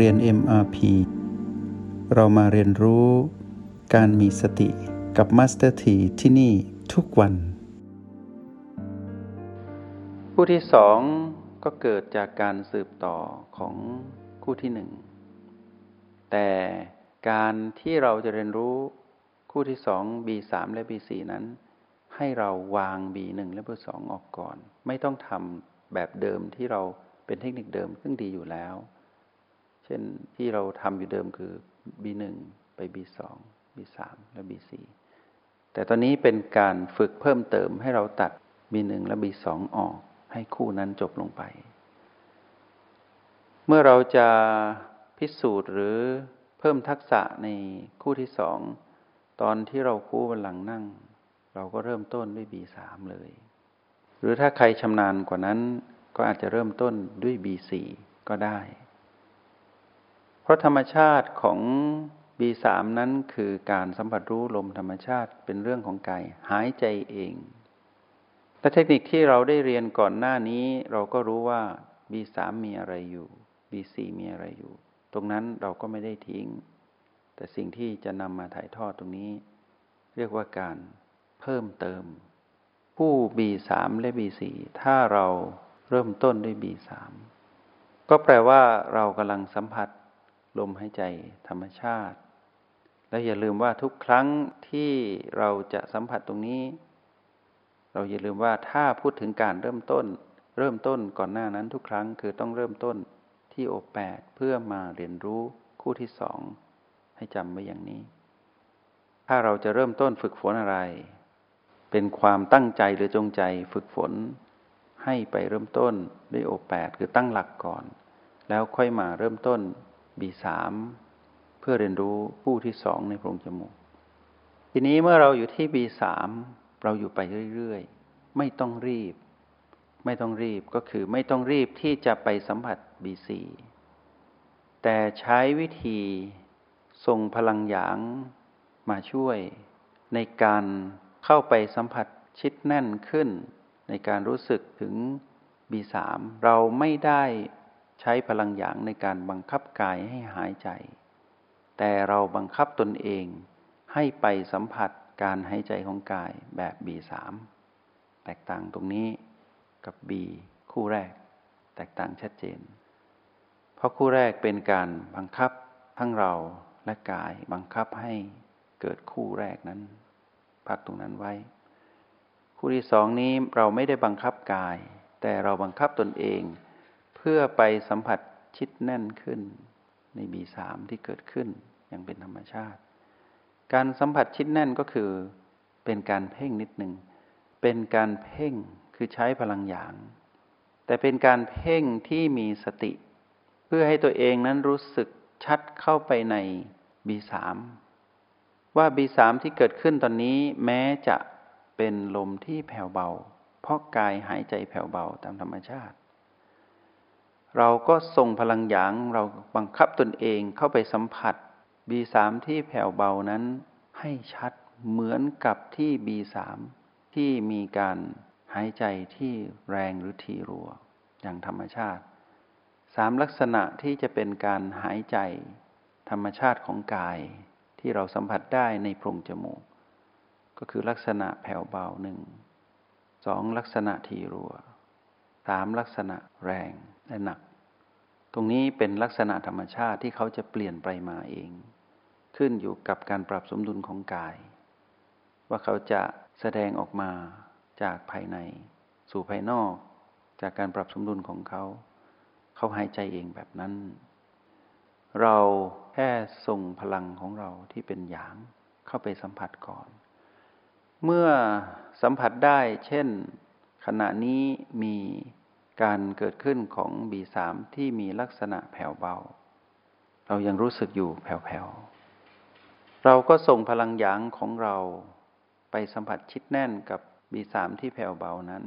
เรียน MRP เรามาเรียนรู้การมีสติกับ Master T ที่ที่นี่ทุกวัน คู่ที่สองก็เกิดจากการสืบต่อของคู่ที่หนึ่ง แต่การที่เราจะเรียนรู้คู่ที่สอง B3 และ B4 นั้น ให้เราวาง B1 และ B2 ออกก่อน ไม่ต้องทำแบบเดิมที่เราเป็นเทคนิคเดิมซึ่งดีอยู่แล้ว เช่นที่เราทำอยู่เดิมคือ B1 ไป B2 B3 และ B4 แต่ตอนนี้เป็นการฝึกเพิ่มเติมให้เราตัด B1 และ B2 ออกให้คู่นั้นจบลงไป เมื่อเราจะพิสูจน์หรือเพิ่มทักษะในคู่ที่สองตอนที่เราคู่บันลังนั่ง เราก็เริ่มต้นด้วย B3 เลย หรือถ้าใครชำนาญกว่านั้นก็อาจจะเริ่มต้นด้วย B4 ก็ได้ เพราะธรรมชาติของ B3 นั้นคือการสัมผัสรู้ลมธรรมชาติเป็นเรื่องของกายหายใจเองและเทคนิคที่เราได้เรียนก่อนหน้านี้ เราก็รู้ว่า B3 มีอะไรอยู่ B4 มีอะไรอยู่ ตรงนั้นเราก็ไม่ได้ทิ้ง แต่สิ่งที่จะนำมาถ่ายทอดตรงนี้ เรียกว่าการเพิ่มเติม ผู้ B3 และ B4 ถ้าเราเริ่มต้นด้วย B3 ก็แปลว่าเรากำลังสัมผัส ลมหายใจธรรมชาติ และอย่าลืมว่าทุกครั้งที่เราจะสัมผัสตรงนี้ เราอย่าลืมว่าถ้าพูดถึงการเริ่มต้น เริ่มต้นก่อนหน้านั้นทุกครั้งคือต้องเริ่มต้นที่โอแปดเพื่อมาเรียนรู้คู่ที่สองให้จำไว้อย่างนี้ ถ้าเราจะเริ่มต้นฝึกฝนอะไร เป็นความตั้งใจหรือจงใจฝึกฝน ให้ไปเริ่มต้นด้วยโอแปดคือตั้งหลักก่อน แล้วค่อยมาเริ่มต้น B3 เพื่อเรียนรู้ผู้ที่สองในโพรงจมูก ทีนี้เมื่อเราอยู่ที่ B3 เราอยู่ไปเรื่อยๆ ไม่ต้องรีบ ไม่ต้องรีบก็คือไม่ต้องรีบที่จะไปสัมผัส B4 แต่ใช้วิธีส่งพลังหยางมาช่วยในการเข้าไปสัมผัสชิดแน่นขึ้น ในการรู้สึกถึง B3 เราไม่ได้ ใช้พลังหยางในการบังคับกายให้หายใจ แต่เราบังคับตนเองให้ไปสัมผัสการหายใจของกายแบบ B3 แตกต่างตรงนี้กับ B คู่แรก แตกต่างชัดเจน เพราะคู่แรกเป็นการบังคับทั้งเราและกายบังคับให้เกิดคู่แรกนั้นพักตรงนั้นไว้ คู่ที่สองนี้เราไม่ได้บังคับกาย แต่เราบังคับตนเอง พื่อไปสัมผัสชิดแน่นขึ้น ในบีสามที่เกิดขึ้นอย่างเป็นธรรมชาติ การสัมผัสชิดแน่นก็คือเป็นการเพ่งนิดหนึ่ง เป็นการเพ่งคือใช้พลังหยาง แต่เป็นการเพ่งที่มีสติ เพื่อให้ตัวเองนั้นรู้สึกชัดเข้าไปในบีสามว่าบีสามที่เกิดขึ้นตอนนี้แม้จะเป็นลมที่แผ่วเบา เพราะกายหายใจแผ่วเบาตามธรรมชาติ เราก็ส่งพลังหยางเราบังคับตนเองเข้าไปสัมผัส B3 ที่แผ่วเบานั้นให้ชัดเหมือนกับที่ B3 ที่มีการหายใจที่แรงหรือทีรัว อย่างธรรมชาติสามลักษณะที่จะเป็นการหายใจ ธรรมชาติของกายที่เราสัมผัสได้ในโพรงจมูก ก็คือลักษณะแผ่วเบาหนึ่งสองลักษณะทีรัวสามลักษณะแรง หนัก ตรงนี้เป็นลักษณะธรรมชาติที่เขาจะเปลี่ยนไปมาเอง ขึ้นอยู่กับการปรับสมดุลของกาย ว่าเขาจะแสดงออกมาจากภายใน สู่ภายนอก จากการปรับสมดุลของเขา เขาหายใจเองแบบนั้น เราแค่ส่งพลังของเราที่เป็นหยางเข้าไปสัมผัสก่อน เมื่อสัมผัสได้ เช่น ขณะนี้มี การเกิดขึ้นของ B3 ที่มีลักษณะแผ่วเบา เรายังรู้สึกอยู่แผ่วๆ เราก็ส่งพลังหยางของเราไปสัมผัสชิดแน่นกับ B3 ที่แผ่วเบานั้น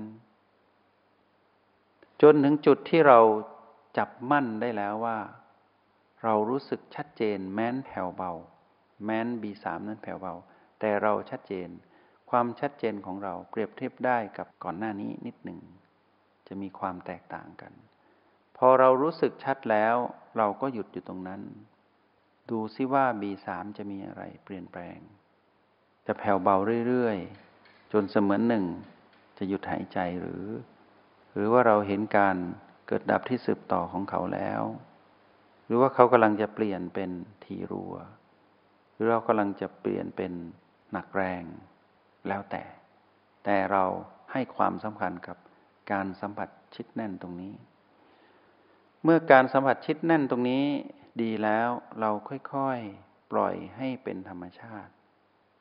จนถึงจุดที่เราจับมั่นได้แล้วว่า เรารู้สึกชัดเจนแม้นแผ่วเบา แม้น B3 นั้นแผ่วเบา แต่เราชัดเจน ความชัดเจนของเราเปรียบเทียบได้กับก่อนหน้านี้นิดหนึ่ง จะมีความแตกต่างกัน พอเรารู้สึกชัดแล้ว เราก็หยุดอยู่ตรงนั้น ดูซิว่า B3 จะมีอะไรเปลี่ยนแปลง จะแผ่วเบาเรื่อยๆ จนเสมือนหนึ่ง จะหยุดหายใจหรือ หรือว่าเราเห็นการเกิดดับที่สืบต่อของเขาแล้ว หรือว่าเขากำลังจะเปลี่ยนเป็นทีรัว หรือเรากำลังจะเปลี่ยนเป็นหนักแรง แล้วแต่ แต่เราให้ความสำคัญกับ การสัมผัสชิดแน่นตรงนี้ เมื่อการสัมผัสชิดแน่นตรงนี้ดีแล้วเราค่อยๆปล่อยให้เป็นธรรมชาติ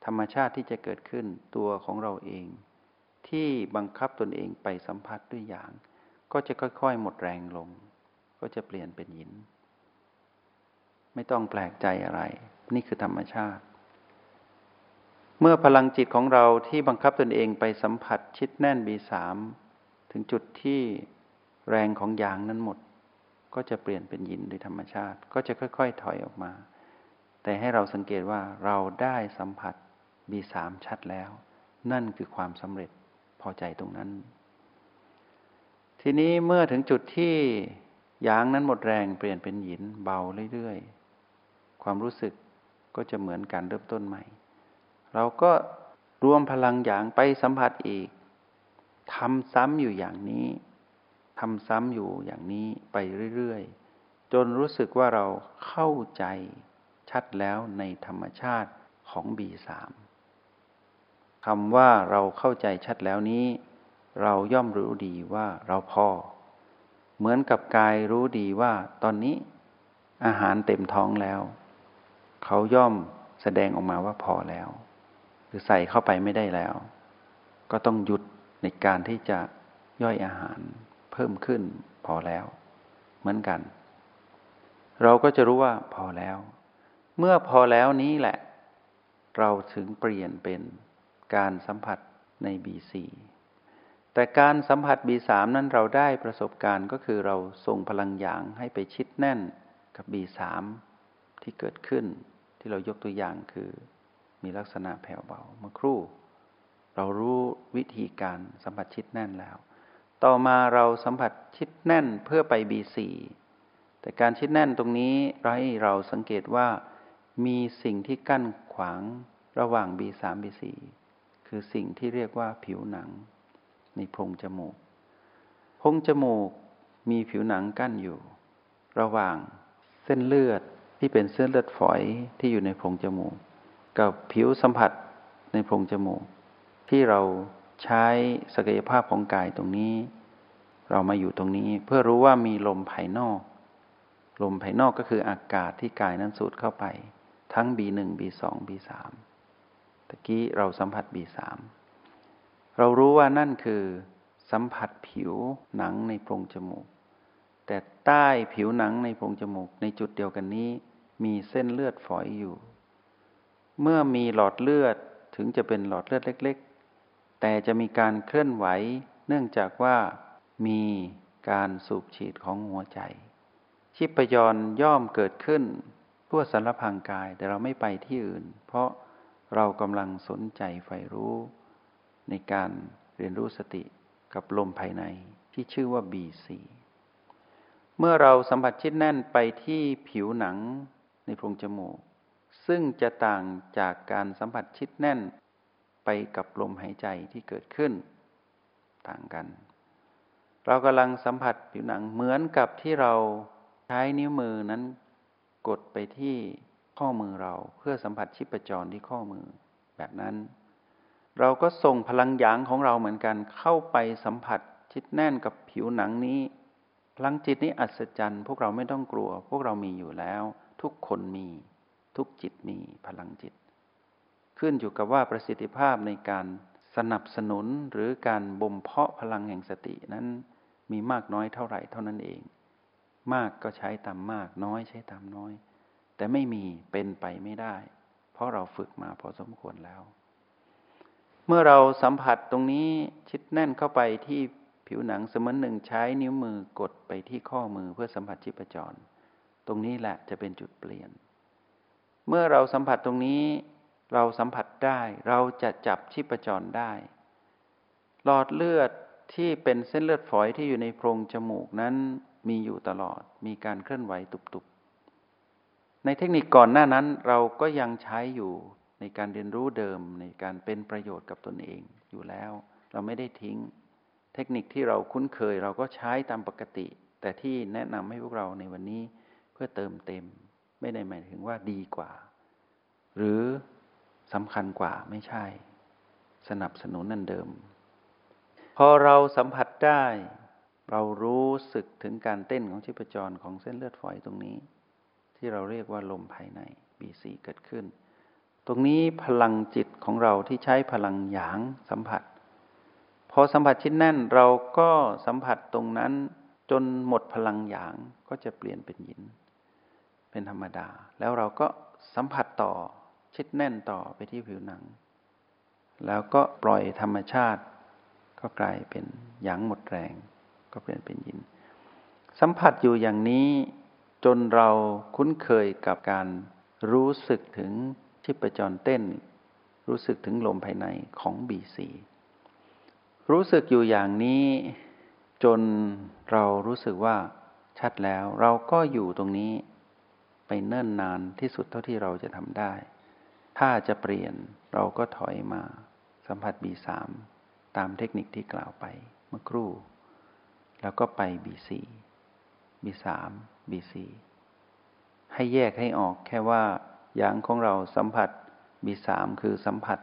ธรรมชาติที่จะเกิดขึ้นตัวของเราเอง ที่บังคับตนเองไปสัมผัสด้วยอย่าง ก็จะค่อยๆ หมดแรงลง ก็จะเปลี่ยนเป็นหิน ไม่ต้องแปลกใจอะไร นี่คือธรรมชาติเมื่อพลังจิตของเราที่บังคับตนเองไปสัมผัสชิดแน่นบีสาม ถึงจุดที่แรงของยางนั้นหมด ก็จะเปลี่ยนเป็นหินโดยธรรมชาติ ก็จะค่อย ๆ ถอยออกมา แต่ให้เราสังเกตว่าเราได้สัมผัสบีสามชัดแล้ว นั่นคือความสำเร็จพอใจตรงนั้น ทีนี้เมื่อถึงจุดที่ยางนั้นหมดแรงเปลี่ยนเป็นหินเบาเรื่อยๆ ความรู้สึกก็จะเหมือนการเริ่มต้นใหม่ เราก็รวมพลังหยางไปสัมผัสอีก ทำซ้ำอยู่อย่างนี้ทำซ้ำอยู่อย่างนี้ไปเรื่อยๆ จนรู้สึกว่าเราเข้าใจชัดแล้วในธรรมชาติของบีสามคำว่าเราเข้าใจชัดแล้วนี้ เราย่อมรู้ดีว่าเราพอ เหมือนกับกายรู้ดีว่าตอนนี้อาหารเต็มท้องแล้ว เขาย่อมแสดงออกมาว่าพอแล้ว หรือใส่เข้าไปไม่ได้แล้ว ก็ต้องหยุด ในการที่จะย่อยอาหารเพิ่มขึ้นพอแล้ว เหมือนกัน เราก็จะรู้ว่าพอแล้ว เมื่อพอแล้วนี้แหละ เราถึงเปลี่ยนเป็นการสัมผัสใน B4 แต่การสัมผัส B3 นั้นเราได้ประสบการณ์ก็คือเราส่งพลังหยางให้ไปชิดแน่นกับ B3 ที่เกิดขึ้นที่เรายกตัวอย่างคือมีลักษณะแผ่วเบาเมื่อครู่ เรารู้วิธีการสัมผัสชิดแน่นแล้ว ต่อมาเราสัมผัสชิดแน่นเพื่อไป B4 แต่การชิดแน่นตรงนี้เราให้เราสังเกตว่ามีสิ่งที่กั้นขวางระหว่าง B3 B4 คือสิ่งที่เรียกว่าผิวหนัง ในโพรงจมูกโพรงจมูกมีผิวหนังกั้นอยู่ ระหว่างเส้นเลือดที่เป็นเส้นเลือดฝอยที่อยู่ในโพรงจมูก กับผิวสัมผัสในโพรงจมูก ที่เราใช้ศักยภาพของกายตรงนี้ เรามาอยู่ตรงนี้ เพื่อรู้ว่ามีลมภายนอก ลมภายนอกก็คืออากาศที่กายนั้นสูดเข้าไป ทั้ง B1 B2 B3 ตะกี้เราสัมผัส B3 เรารู้ว่านั่นคือสัมผัสผิวหนังในโพรงจมูก แต่ใต้ผิวหนังในโพรงจมูกในจุดเดียวกันนี้ มีเส้นเลือดฝอยอยู่ เมื่อมีหลอดเลือดถึงจะเป็นหลอดเลือดเล็ก แต่จะมีการเคลื่อนไหว เนื่องจากว่ามีการสูบฉีดของหัวใจ ชีพจรย่อมเกิดขึ้นทั่วสารพังกายแต่เราไม่ไปที่อื่น เพราะเรากำลังสนใจใฝ่รู้ ในการเรียนรู้สติกับลมภายในที่ชื่อว่า B4 เมื่อเราสัมผัสชิดแน่นไปที่ผิวหนังในโพรงจมูก ซึ่งจะต่างจากการสัมผัสชิดแน่น ไปกับลมหายใจที่เกิดขึ้น ต่างกัน เรากำลังสัมผัสผิวหนังเหมือนกับที่เราใช้นิ้วมือนั้นกดไปที่ข้อมือเราเพื่อสัมผัสชิปจรที่ข้อมือแบบนั้น เราก็ส่งพลังหยางของเราเหมือนกันเข้าไปสัมผัสชิดแน่นกับผิวหนังนี้ พลังจิตนี้อัศจรรย์ พวกเราไม่ต้องกลัว พวกเรามีอยู่แล้ว ทุกคนมี ทุกจิตมีพลังจิต ขึ้นอยู่กับว่าประสิทธิภาพในการสนับสนุนหรือการบ่มเพาะพลังแห่งสตินั้นมีมากน้อยเท่าไหร่เท่านั้นเอง มากก็ใช้ตามมากน้อยใช้ตามน้อย แต่ไม่มีเป็นไปไม่ได้ เพราะเราฝึกมาพอสมควรแล้ว เมื่อเราสัมผัสตรงนี้ชิดแน่นเข้าไปที่ผิวหนังเสมือนหนึ่งใช้นิ้วมือกดไปที่ข้อมือเพื่อสัมผัสชีพจร ตรงนี้แหละจะเป็นจุดเปลี่ยน เมื่อเราสัมผัสตรงนี้ เราสัมผัสได้ เราจะจับชีพจรได้ หลอดเลือดที่เป็นเส้นเลือดฝอยที่อยู่ในโพรงจมูกนั้นมีอยู่ตลอด มีการเคลื่อนไหวตุบๆ ในเทคนิคก่อนหน้านั้นเราก็ยังใช้อยู่ในการเรียนรู้เดิมในการเป็นประโยชน์กับตนเองอยู่แล้ว เราไม่ได้ทิ้ง เทคนิคที่เราคุ้นเคยเราก็ใช้ตามปกติ แต่ที่แนะนำให้พวกเราในวันนี้เพื่อเติมเต็ม ไม่ได้หมายถึงว่าดีกว่า หรือ สำคัญกว่าไม่ใช่ สนับสนุนนั่นเดิม พอเราสัมผัสได้ เรารู้สึกถึงการเต้นของชีพจรของเส้นเลือดฝอยตรงนี้ ที่เราเรียกว่าลมภายใน B4 เกิดขึ้น ตรงนี้พลังจิตของเราที่ใช้พลังหยางสัมผัส พอสัมผัสชิ้นแน่นเราก็สัมผัสตรงนั้นจนหมดพลังหยางก็จะเปลี่ยนเป็นหยิน เป็นธรรมดา แล้วเราก็สัมผัสต่อ ชิดแน่นต่อไปที่ผิวหนัง แล้วก็ปล่อยธรรมชาติ ก็กลายเป็นหยางหมดแรง ก็เปลี่ยนเป็นยิน สัมผัสอยู่อย่างนี้จนเราคุ้นเคยกับการรู้สึกถึงชีพจรเต้น รู้สึกถึงลมภายในของบีซีรู้สึกอยู่อย่างนี้จนเรารู้สึกว่าชัดแล้ว เราก็อยู่ตรงนี้ไปเนิ่นนานที่สุดเท่าที่เราจะทำได้ ถ้าจะเปลี่ยนเราก็ถอยมาสัมผัส B3 ตามเทคนิคที่กล่าวไปเมื่อครู่ แล้วก็ไป B4 B3 B4 ให้แยกให้ออกแค่ว่าอย่างของเราสัมผัส B3 คือสัมผัส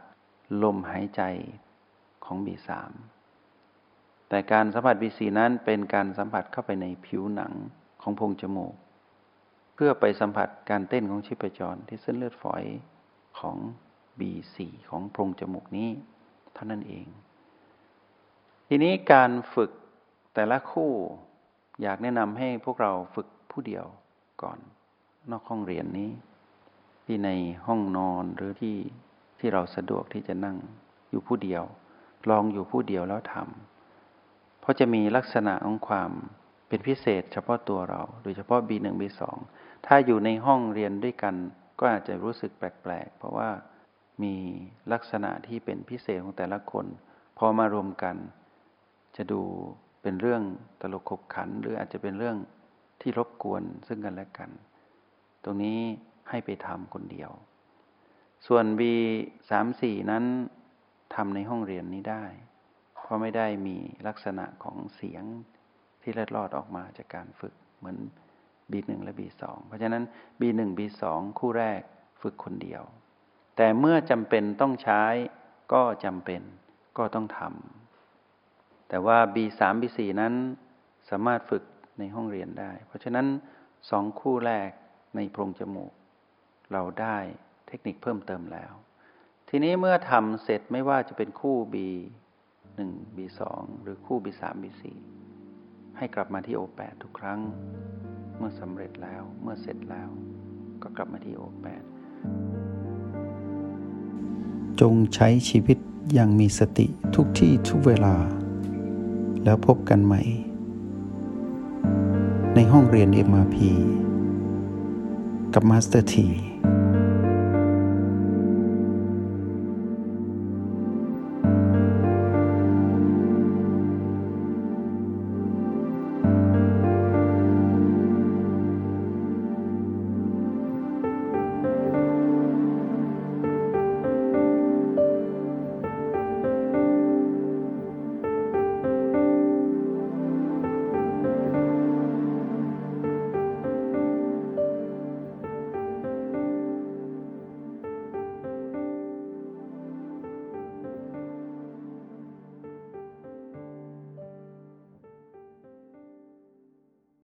ลมหายใจของ B3 แต่การสัมผัส B4 นั้นเป็นการสัมผัสเข้าไปในผิวหนังของโพรงจมูก เพื่อไปสัมผัสการเต้นของชีพจรที่เส้นเลือดฝอย ของ B4 ของโพรงจมูกนี้ เท่านั้นเอง ทีนี้การฝึกแต่ละคู่อยากแนะนำให้พวกเราฝึกผู้เดียวก่อน นอกห้องเรียนนี้ ที่ในห้องนอนหรือที่ที่เราสะดวกที่จะนั่งอยู่ผู้เดียว ลองอยู่ผู้เดียวแล้วทำเพราะจะมีลักษณะของความเป็นพิเศษเฉพาะตัวเรา โดยเฉพาะ B1 B2 ถ้าอยู่ในห้องเรียนด้วยกัน ก็อาจจะรู้สึกแปลกๆ เพราะว่ามีลักษณะที่เป็นพิเศษของแต่ละคน พอมารวมกัน จะดูเป็นเรื่องตลกขบขัน หรืออาจจะเป็นเรื่องที่รบกวนซึ่งกันและกัน ตรงนี้ให้ไปทำคนเดียว ส่วน B สามสี่นั้นทำในห้องเรียนนี้ได้ เพราะไม่ได้มีลักษณะของเสียงที่เล็ดลอดออกมาจากการฝึกเหมือน B1 และ B2 เพราะฉะนั้น B1 B2 คู่แรกฝึกคนเดียว แต่เมื่อจำเป็นต้องใช้ก็จำเป็นก็ต้องทำแต่ว่า B3 B4 นั้นสามารถฝึกในห้องเรียนได้ เพราะฉะนั้นสองคู่แรกในโพรงจมูก เราได้เทคนิคเพิ่มเติมแล้ว ทีนี้เมื่อทำเสร็จไม่ว่าจะเป็นคู่ B1 B2 หรือคู่ B3 B4 ให้กลับมาที่โอแปดทุกครั้ง เมื่อสำเร็จแล้วเมื่อเสร็จแล้ว ก็กลับมาที่โอแปดจงใช้ชีวิตอย่างมีสติทุกที่ทุกเวลา แล้วพบกันใหม่ ในห้องเรียน MRP กับมาสเตอร์ที